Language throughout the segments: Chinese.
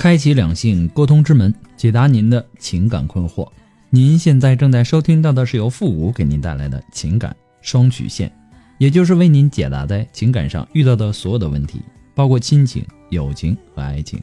开启两性沟通之门，解答您的情感困惑。您现在正在收听到的是由复古给您带来的情感双曲线，也就是为您解答在情感上遇到的所有的问题，包括亲情、友情和爱情。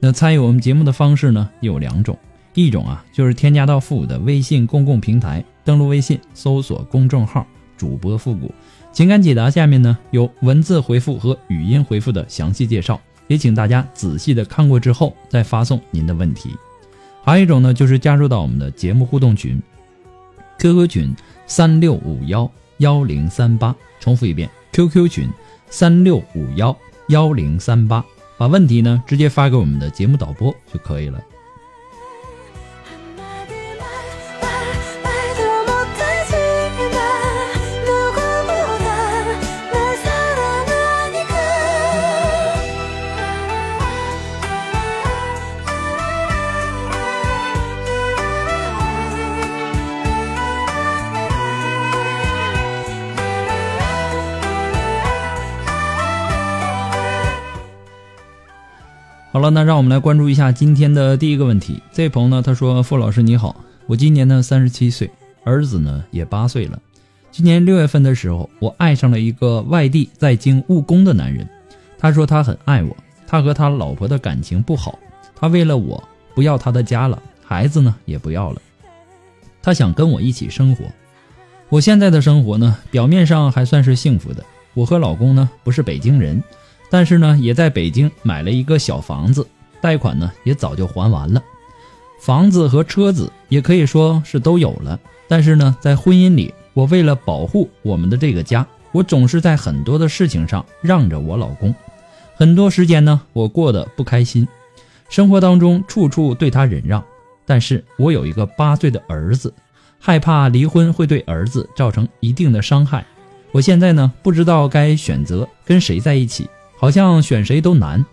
那参与我们节目的方式呢有两种，一种啊就是添加到复古的微信公共平台，登录微信搜索公众号主播复古情感解答，下面呢有文字回复和语音回复的详细介绍。也请大家仔细的看过之后再发送您的问题。还有一种呢，就是加入到我们的节目互动群，QQ 群三六五幺幺零三八，重复一遍，QQ 群三六五幺幺零三八，把问题呢直接发给我们的节目导播就可以了。好了，那让我们来关注一下今天的第一个问题。这位朋友呢，他说：“傅老师你好，我今年呢三十七岁，儿子呢也八岁了。今年六月份的时候，我爱上了一个外地在京务工的男人。他说他很爱我，他和他老婆的感情不好，他为了我不要他的家了，孩子呢也不要了，他想跟我一起生活。我现在的生活呢，表面上还算是幸福的。我和老公呢不是北京人。”但是呢，也在北京买了一个小房子，贷款呢也早就还完了，房子和车子也可以说是都有了。但是呢，在婚姻里，我为了保护我们的这个家，我总是在很多的事情上让着我老公，很多时间呢，我过得不开心，生活当中处处对他忍让。但是我有一个八岁的儿子，害怕离婚会对儿子造成一定的伤害，我现在呢，不知道该选择跟谁在一起。好像选谁都难。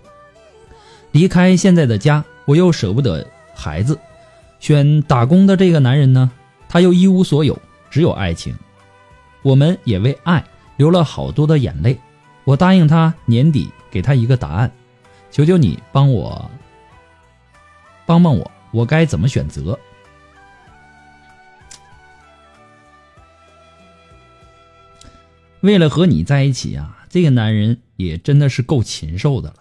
离开现在的家，我又舍不得孩子。选打工的这个男人呢，他又一无所有，只有爱情。我们也为爱流了好多的眼泪。我答应他年底给他一个答案，求求你帮我，帮帮我，我该怎么选择？为了和你在一起啊，这个男人。也真的是够禽兽的了，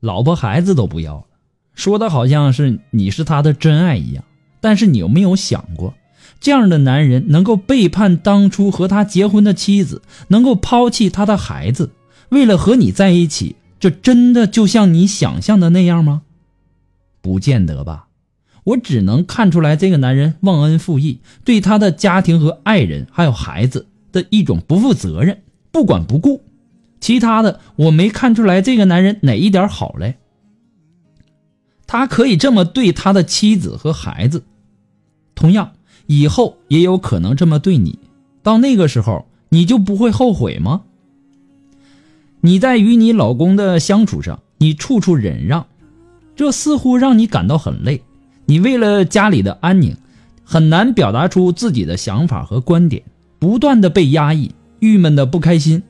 老婆孩子都不要了，说的好像是你是他的真爱一样。但是你有没有想过，这样的男人能够背叛当初和他结婚的妻子，能够抛弃他的孩子，为了和你在一起，这真的就像你想象的那样吗？不见得吧。我只能看出来，这个男人忘恩负义，对他的家庭和爱人还有孩子的一种不负责任、不管不顾。其他的我没看出来，这个男人哪一点好嘞？他可以这么对他的妻子和孩子，同样以后也有可能这么对你。到那个时候，你就不会后悔吗？你在与你老公的相处上，你处处忍让，这似乎让你感到很累。你为了家里的安宁，很难表达出自己的想法和观点，不断的被压抑，郁闷的不开心。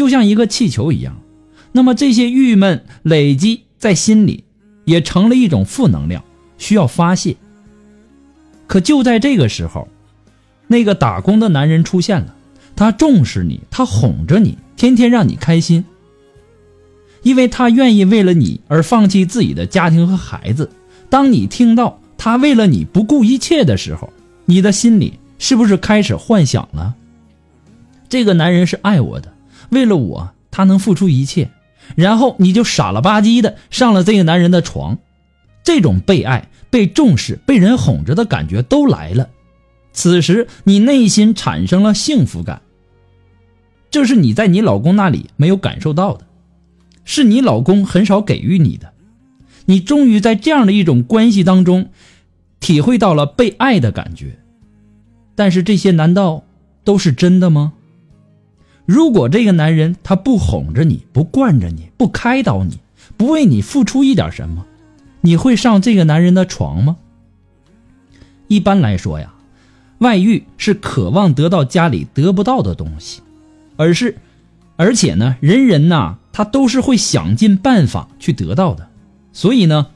就像一个气球一样，那么这些郁闷累积在心里，也成了一种负能量，需要发泄。可就在这个时候，那个打工的男人出现了，他重视你，他哄着你，天天让你开心，因为他愿意为了你而放弃自己的家庭和孩子。当你听到他为了你不顾一切的时候，你的心里是不是开始幻想了？这个男人是爱我的。为了我，他能付出一切，然后你就傻了吧唧的上了这个男人的床，这种被爱、被重视、被人哄着的感觉都来了。此时你内心产生了幸福感，这是你在你老公那里没有感受到的，是你老公很少给予你的。你终于在这样的一种关系当中，体会到了被爱的感觉。但是这些难道都是真的吗？如果这个男人他不哄着你，不惯着你，不开导你，不为你付出一点什么，你会上这个男人的床吗？一般来说呀，外遇是渴望得到家里得不到的东西，而是，而且呢，人人呐，他都是会想尽办法去得到的。所以呢，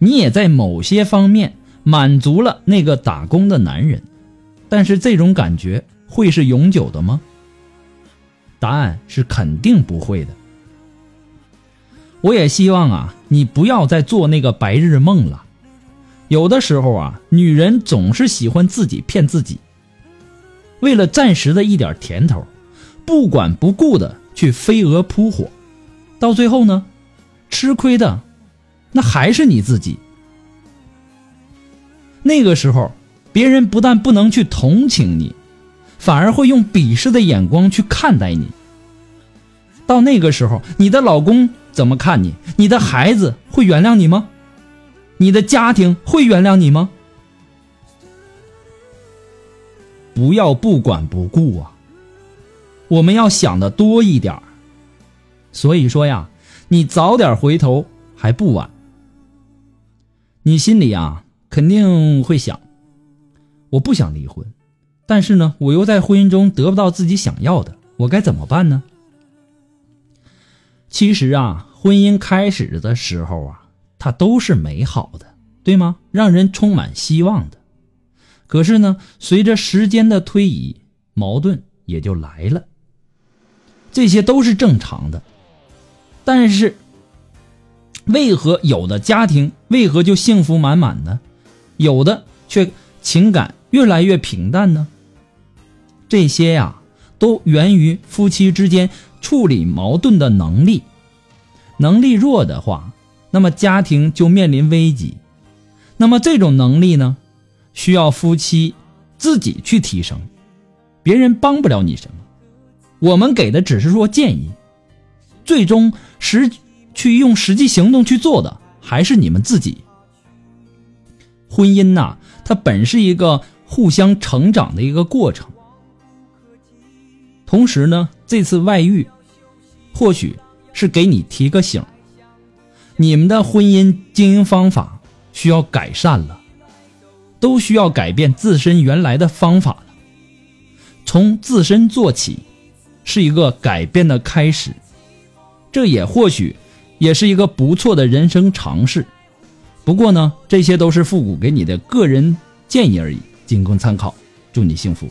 你也在某些方面满足了那个打工的男人，但是这种感觉会是永久的吗？答案是肯定不会的。我也希望啊，你不要再做那个白日梦了。有的时候啊，女人总是喜欢自己骗自己，为了暂时的一点甜头，不管不顾的去飞蛾扑火，到最后呢，吃亏的。那还是你自己。那个时候，别人不但不能去同情你，反而会用鄙视的眼光去看待你。到那个时候，你的老公怎么看你？你的孩子会原谅你吗？你的家庭会原谅你吗？不要不管不顾啊！我们要想的多一点所以说呀，你早点回头还不晚。你心里啊肯定会想，我不想离婚，但是呢，我又在婚姻中得不到自己想要的，我该怎么办呢？其实啊，婚姻开始的时候啊，它都是美好的，对吗？让人充满希望的。可是呢，随着时间的推移，矛盾也就来了。这些都是正常的，但是。为何有的家庭为何就幸福满满呢？有的却情感越来越平淡呢？这些呀，都源于夫妻之间处理矛盾的能力。能力弱的话，那么家庭就面临危机。那么这种能力呢，需要夫妻自己去提升，别人帮不了你什么。我们给的只是说建议，最终实。去用实际行动去做的，还是你们自己。婚姻呐，它本是一个互相成长的一个过程。同时呢，这次外遇，或许是给你提个醒：你们的婚姻经营方法需要改善了，都需要改变自身原来的方法了。从自身做起，是一个改变的开始。这也或许。也是一个不错的人生尝试，不过呢，这些都是复古给你的个人建议而已，仅供参考。祝你幸福。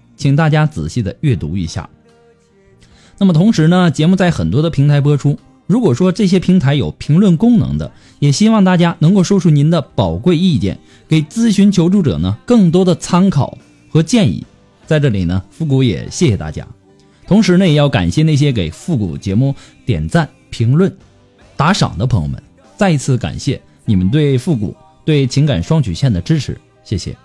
请大家仔细的阅读一下。那么同时呢，节目在很多的平台播出。如果说这些平台有评论功能的，也希望大家能够说出您的宝贵意见，给咨询求助者呢更多的参考和建议。在这里呢，复古也谢谢大家。同时呢，也要感谢那些给复古节目点赞、评论、打赏的朋友们。再一次感谢你们对复古、对情感双曲线的支持，谢谢。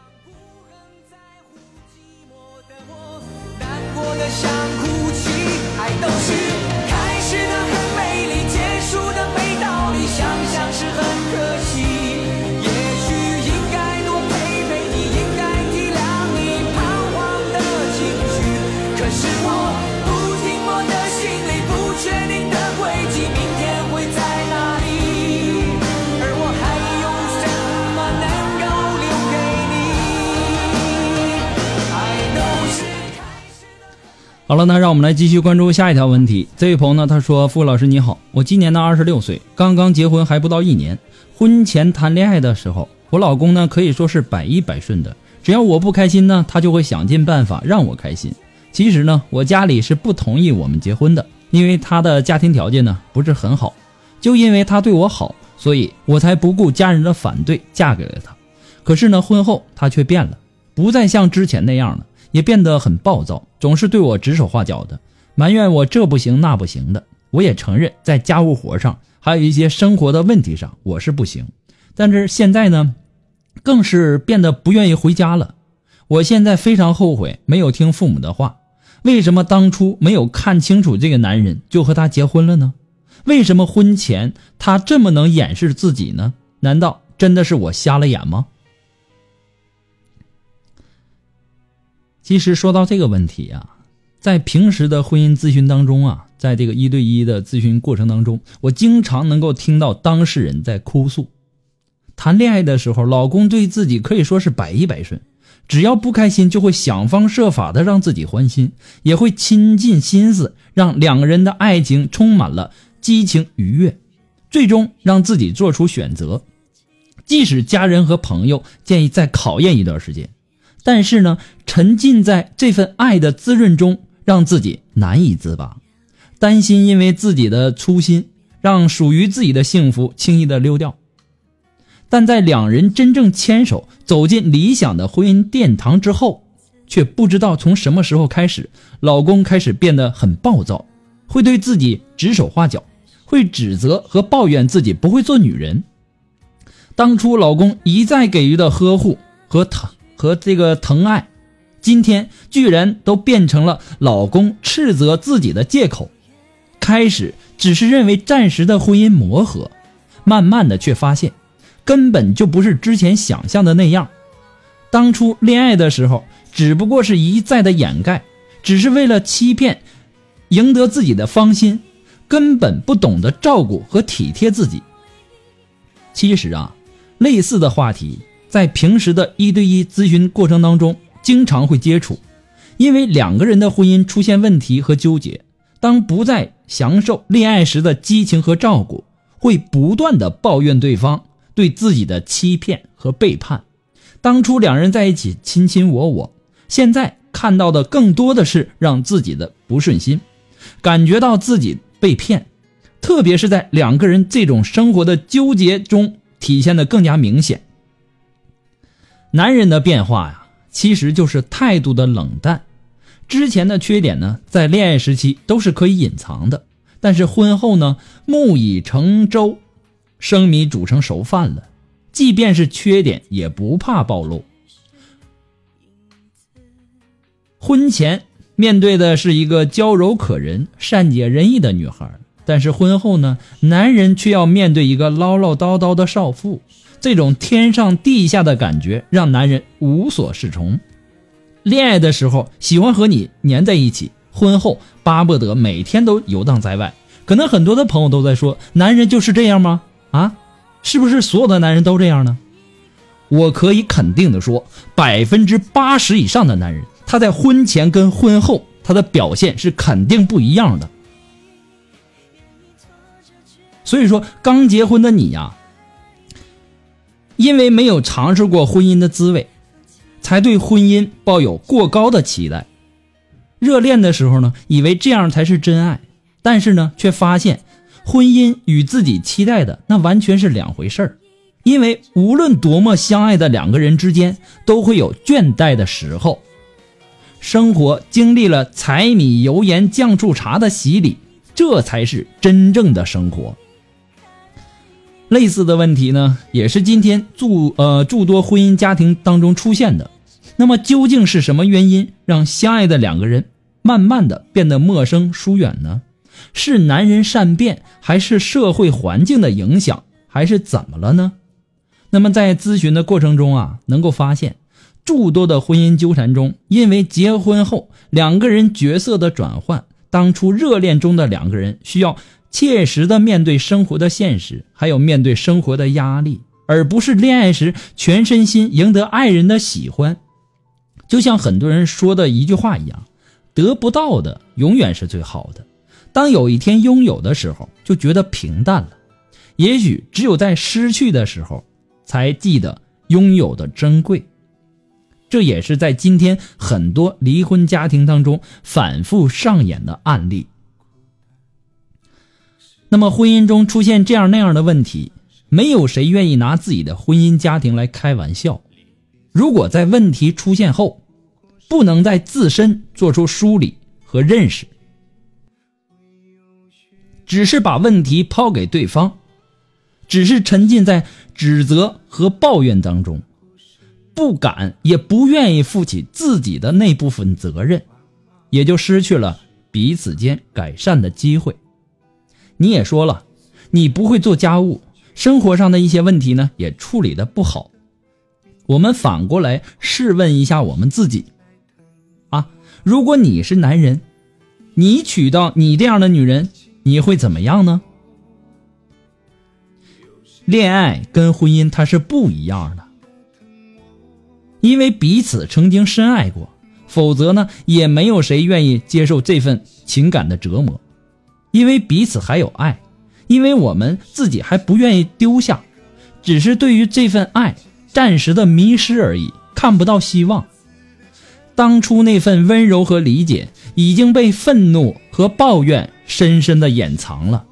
好了，那让我们来继续关注下一条问题。这位朋友呢，他说：“傅老师你好，我今年呢二十六岁，刚刚结婚还不到一年。婚前谈恋爱的时候，我老公呢可以说是百依百顺的，只要我不开心呢，他就会想尽办法让我开心。其实呢，我家里是不同意我们结婚的，因为他的家庭条件呢不是很好。就因为他对我好，所以我才不顾家人的反对嫁给了他。可是呢，婚后他却变了，不再像之前那样了。”也变得很暴躁，总是对我指手画脚的，埋怨我这不行那不行的。我也承认，在家务活上，还有一些生活的问题上，我是不行。但是现在呢，更是变得不愿意回家了。我现在非常后悔没有听父母的话。为什么当初没有看清楚这个男人就和他结婚了呢？为什么婚前他这么能掩饰自己呢？难道真的是我瞎了眼吗？其实说到这个问题啊，在平时的婚姻咨询当中啊，在这个一对一的咨询过程当中，我经常能够听到当事人在哭诉，谈恋爱的时候，老公对自己可以说是百依百顺，只要不开心就会想方设法的让自己欢心，也会倾尽心思让两个人的爱情充满了激情愉悦，最终让自己做出选择，即使家人和朋友建议再考验一段时间。但是呢，沉浸在这份爱的滋润中，让自己难以自拔，担心因为自己的粗心，让属于自己的幸福轻易的溜掉。但在两人真正牵手走进理想的婚姻殿堂之后，却不知道从什么时候开始，老公开始变得很暴躁，会对自己指手画脚，会指责和抱怨自己不会做女人。当初老公一再给予的呵护和疼。和这个疼爱，今天居然都变成了老公斥责自己的借口。开始只是认为暂时的婚姻磨合，慢慢的却发现，根本就不是之前想象的那样。当初恋爱的时候，只不过是一再的掩盖，只是为了欺骗，赢得自己的芳心，根本不懂得照顾和体贴自己。其实啊，类似的话题。在平时的一对一咨询过程当中，经常会接触，因为两个人的婚姻出现问题和纠结，当不再享受恋爱时的激情和照顾，会不断的抱怨对方对自己的欺骗和背叛。当初两人在一起卿卿我我，现在看到的更多的是让自己的不顺心，感觉到自己被骗，特别是在两个人这种生活的纠结中体现的更加明显。男人的变化呀，其实就是态度的冷淡。之前的缺点呢，在恋爱时期都是可以隐藏的，但是婚后呢，木已成舟，生米煮成熟饭了。即便是缺点，也不怕暴露。婚前面对的是一个娇柔可人、善解人意的女孩，但是婚后呢，男人却要面对一个唠唠叨叨的少妇。这种天上地下的感觉让男人无所适从。恋爱的时候喜欢和你粘在一起，婚后巴不得每天都游荡在外。可能很多的朋友都在说，男人就是这样吗？啊，是不是所有的男人都这样呢？我可以肯定的说，百分之八十以上的男人，他在婚前跟婚后他的表现是肯定不一样的。所以说，刚结婚的你呀。因为没有尝试过婚姻的滋味，才对婚姻抱有过高的期待。热恋的时候呢，以为这样才是真爱，但是呢，却发现婚姻与自己期待的那完全是两回事儿。因为无论多么相爱的两个人之间，都会有倦怠的时候。生活经历了柴米油盐酱醋茶的洗礼，这才是真正的生活。类似的问题呢，也是今天诸呃诸多婚姻家庭当中出现的。那么究竟是什么原因让相爱的两个人慢慢的变得陌生疏远呢？是男人善变，还是社会环境的影响，还是怎么了呢？那么在咨询的过程中啊，能够发现诸多的婚姻纠缠中，因为结婚后两个人角色的转换，当初热恋中的两个人需要。切实的面对生活的现实，还有面对生活的压力，而不是恋爱时全身心赢得爱人的喜欢。就像很多人说的一句话一样：“得不到的永远是最好的。当有一天拥有的时候，就觉得平淡了。也许只有在失去的时候，才记得拥有的珍贵。这也是在今天很多离婚家庭当中反复上演的案例。那么，婚姻中出现这样那样的问题，没有谁愿意拿自己的婚姻家庭来开玩笑。如果在问题出现后，不能在自身做出梳理和认识，只是把问题抛给对方，只是沉浸在指责和抱怨当中，不敢也不愿意负起自己的那部分责任，也就失去了彼此间改善的机会。你也说了，你不会做家务，生活上的一些问题呢也处理的不好。我们反过来试问一下我们自己，啊，如果你是男人，你娶到你这样的女人，你会怎么样呢？恋爱跟婚姻它是不一样的，因为彼此曾经深爱过，否则呢，也没有谁愿意接受这份情感的折磨。因为彼此还有爱，因为我们自己还不愿意丢下，只是对于这份爱暂时的迷失而已，看不到希望。当初那份温柔和理解已经被愤怒和抱怨深深的掩藏了，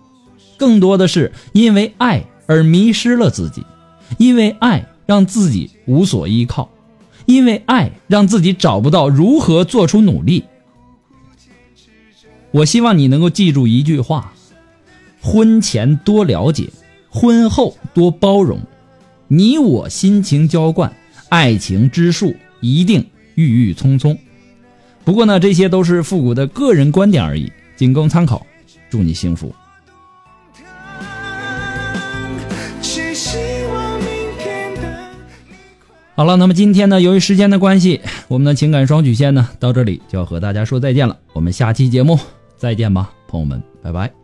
更多的是因为爱而迷失了自己，因为爱让自己无所依靠，因为爱让自己找不到如何做出努力。我希望你能够记住一句话：婚前多了解，婚后多包容。你我心情浇灌，爱情之树一定郁郁葱葱。不过呢，这些都是复古的个人观点而已，仅供参考。祝你幸福。好了，那么今天呢，由于时间的关系，我们的情感双曲线呢，到这里就要和大家说再见了。我们下期节目。再见吧，朋友们，拜拜。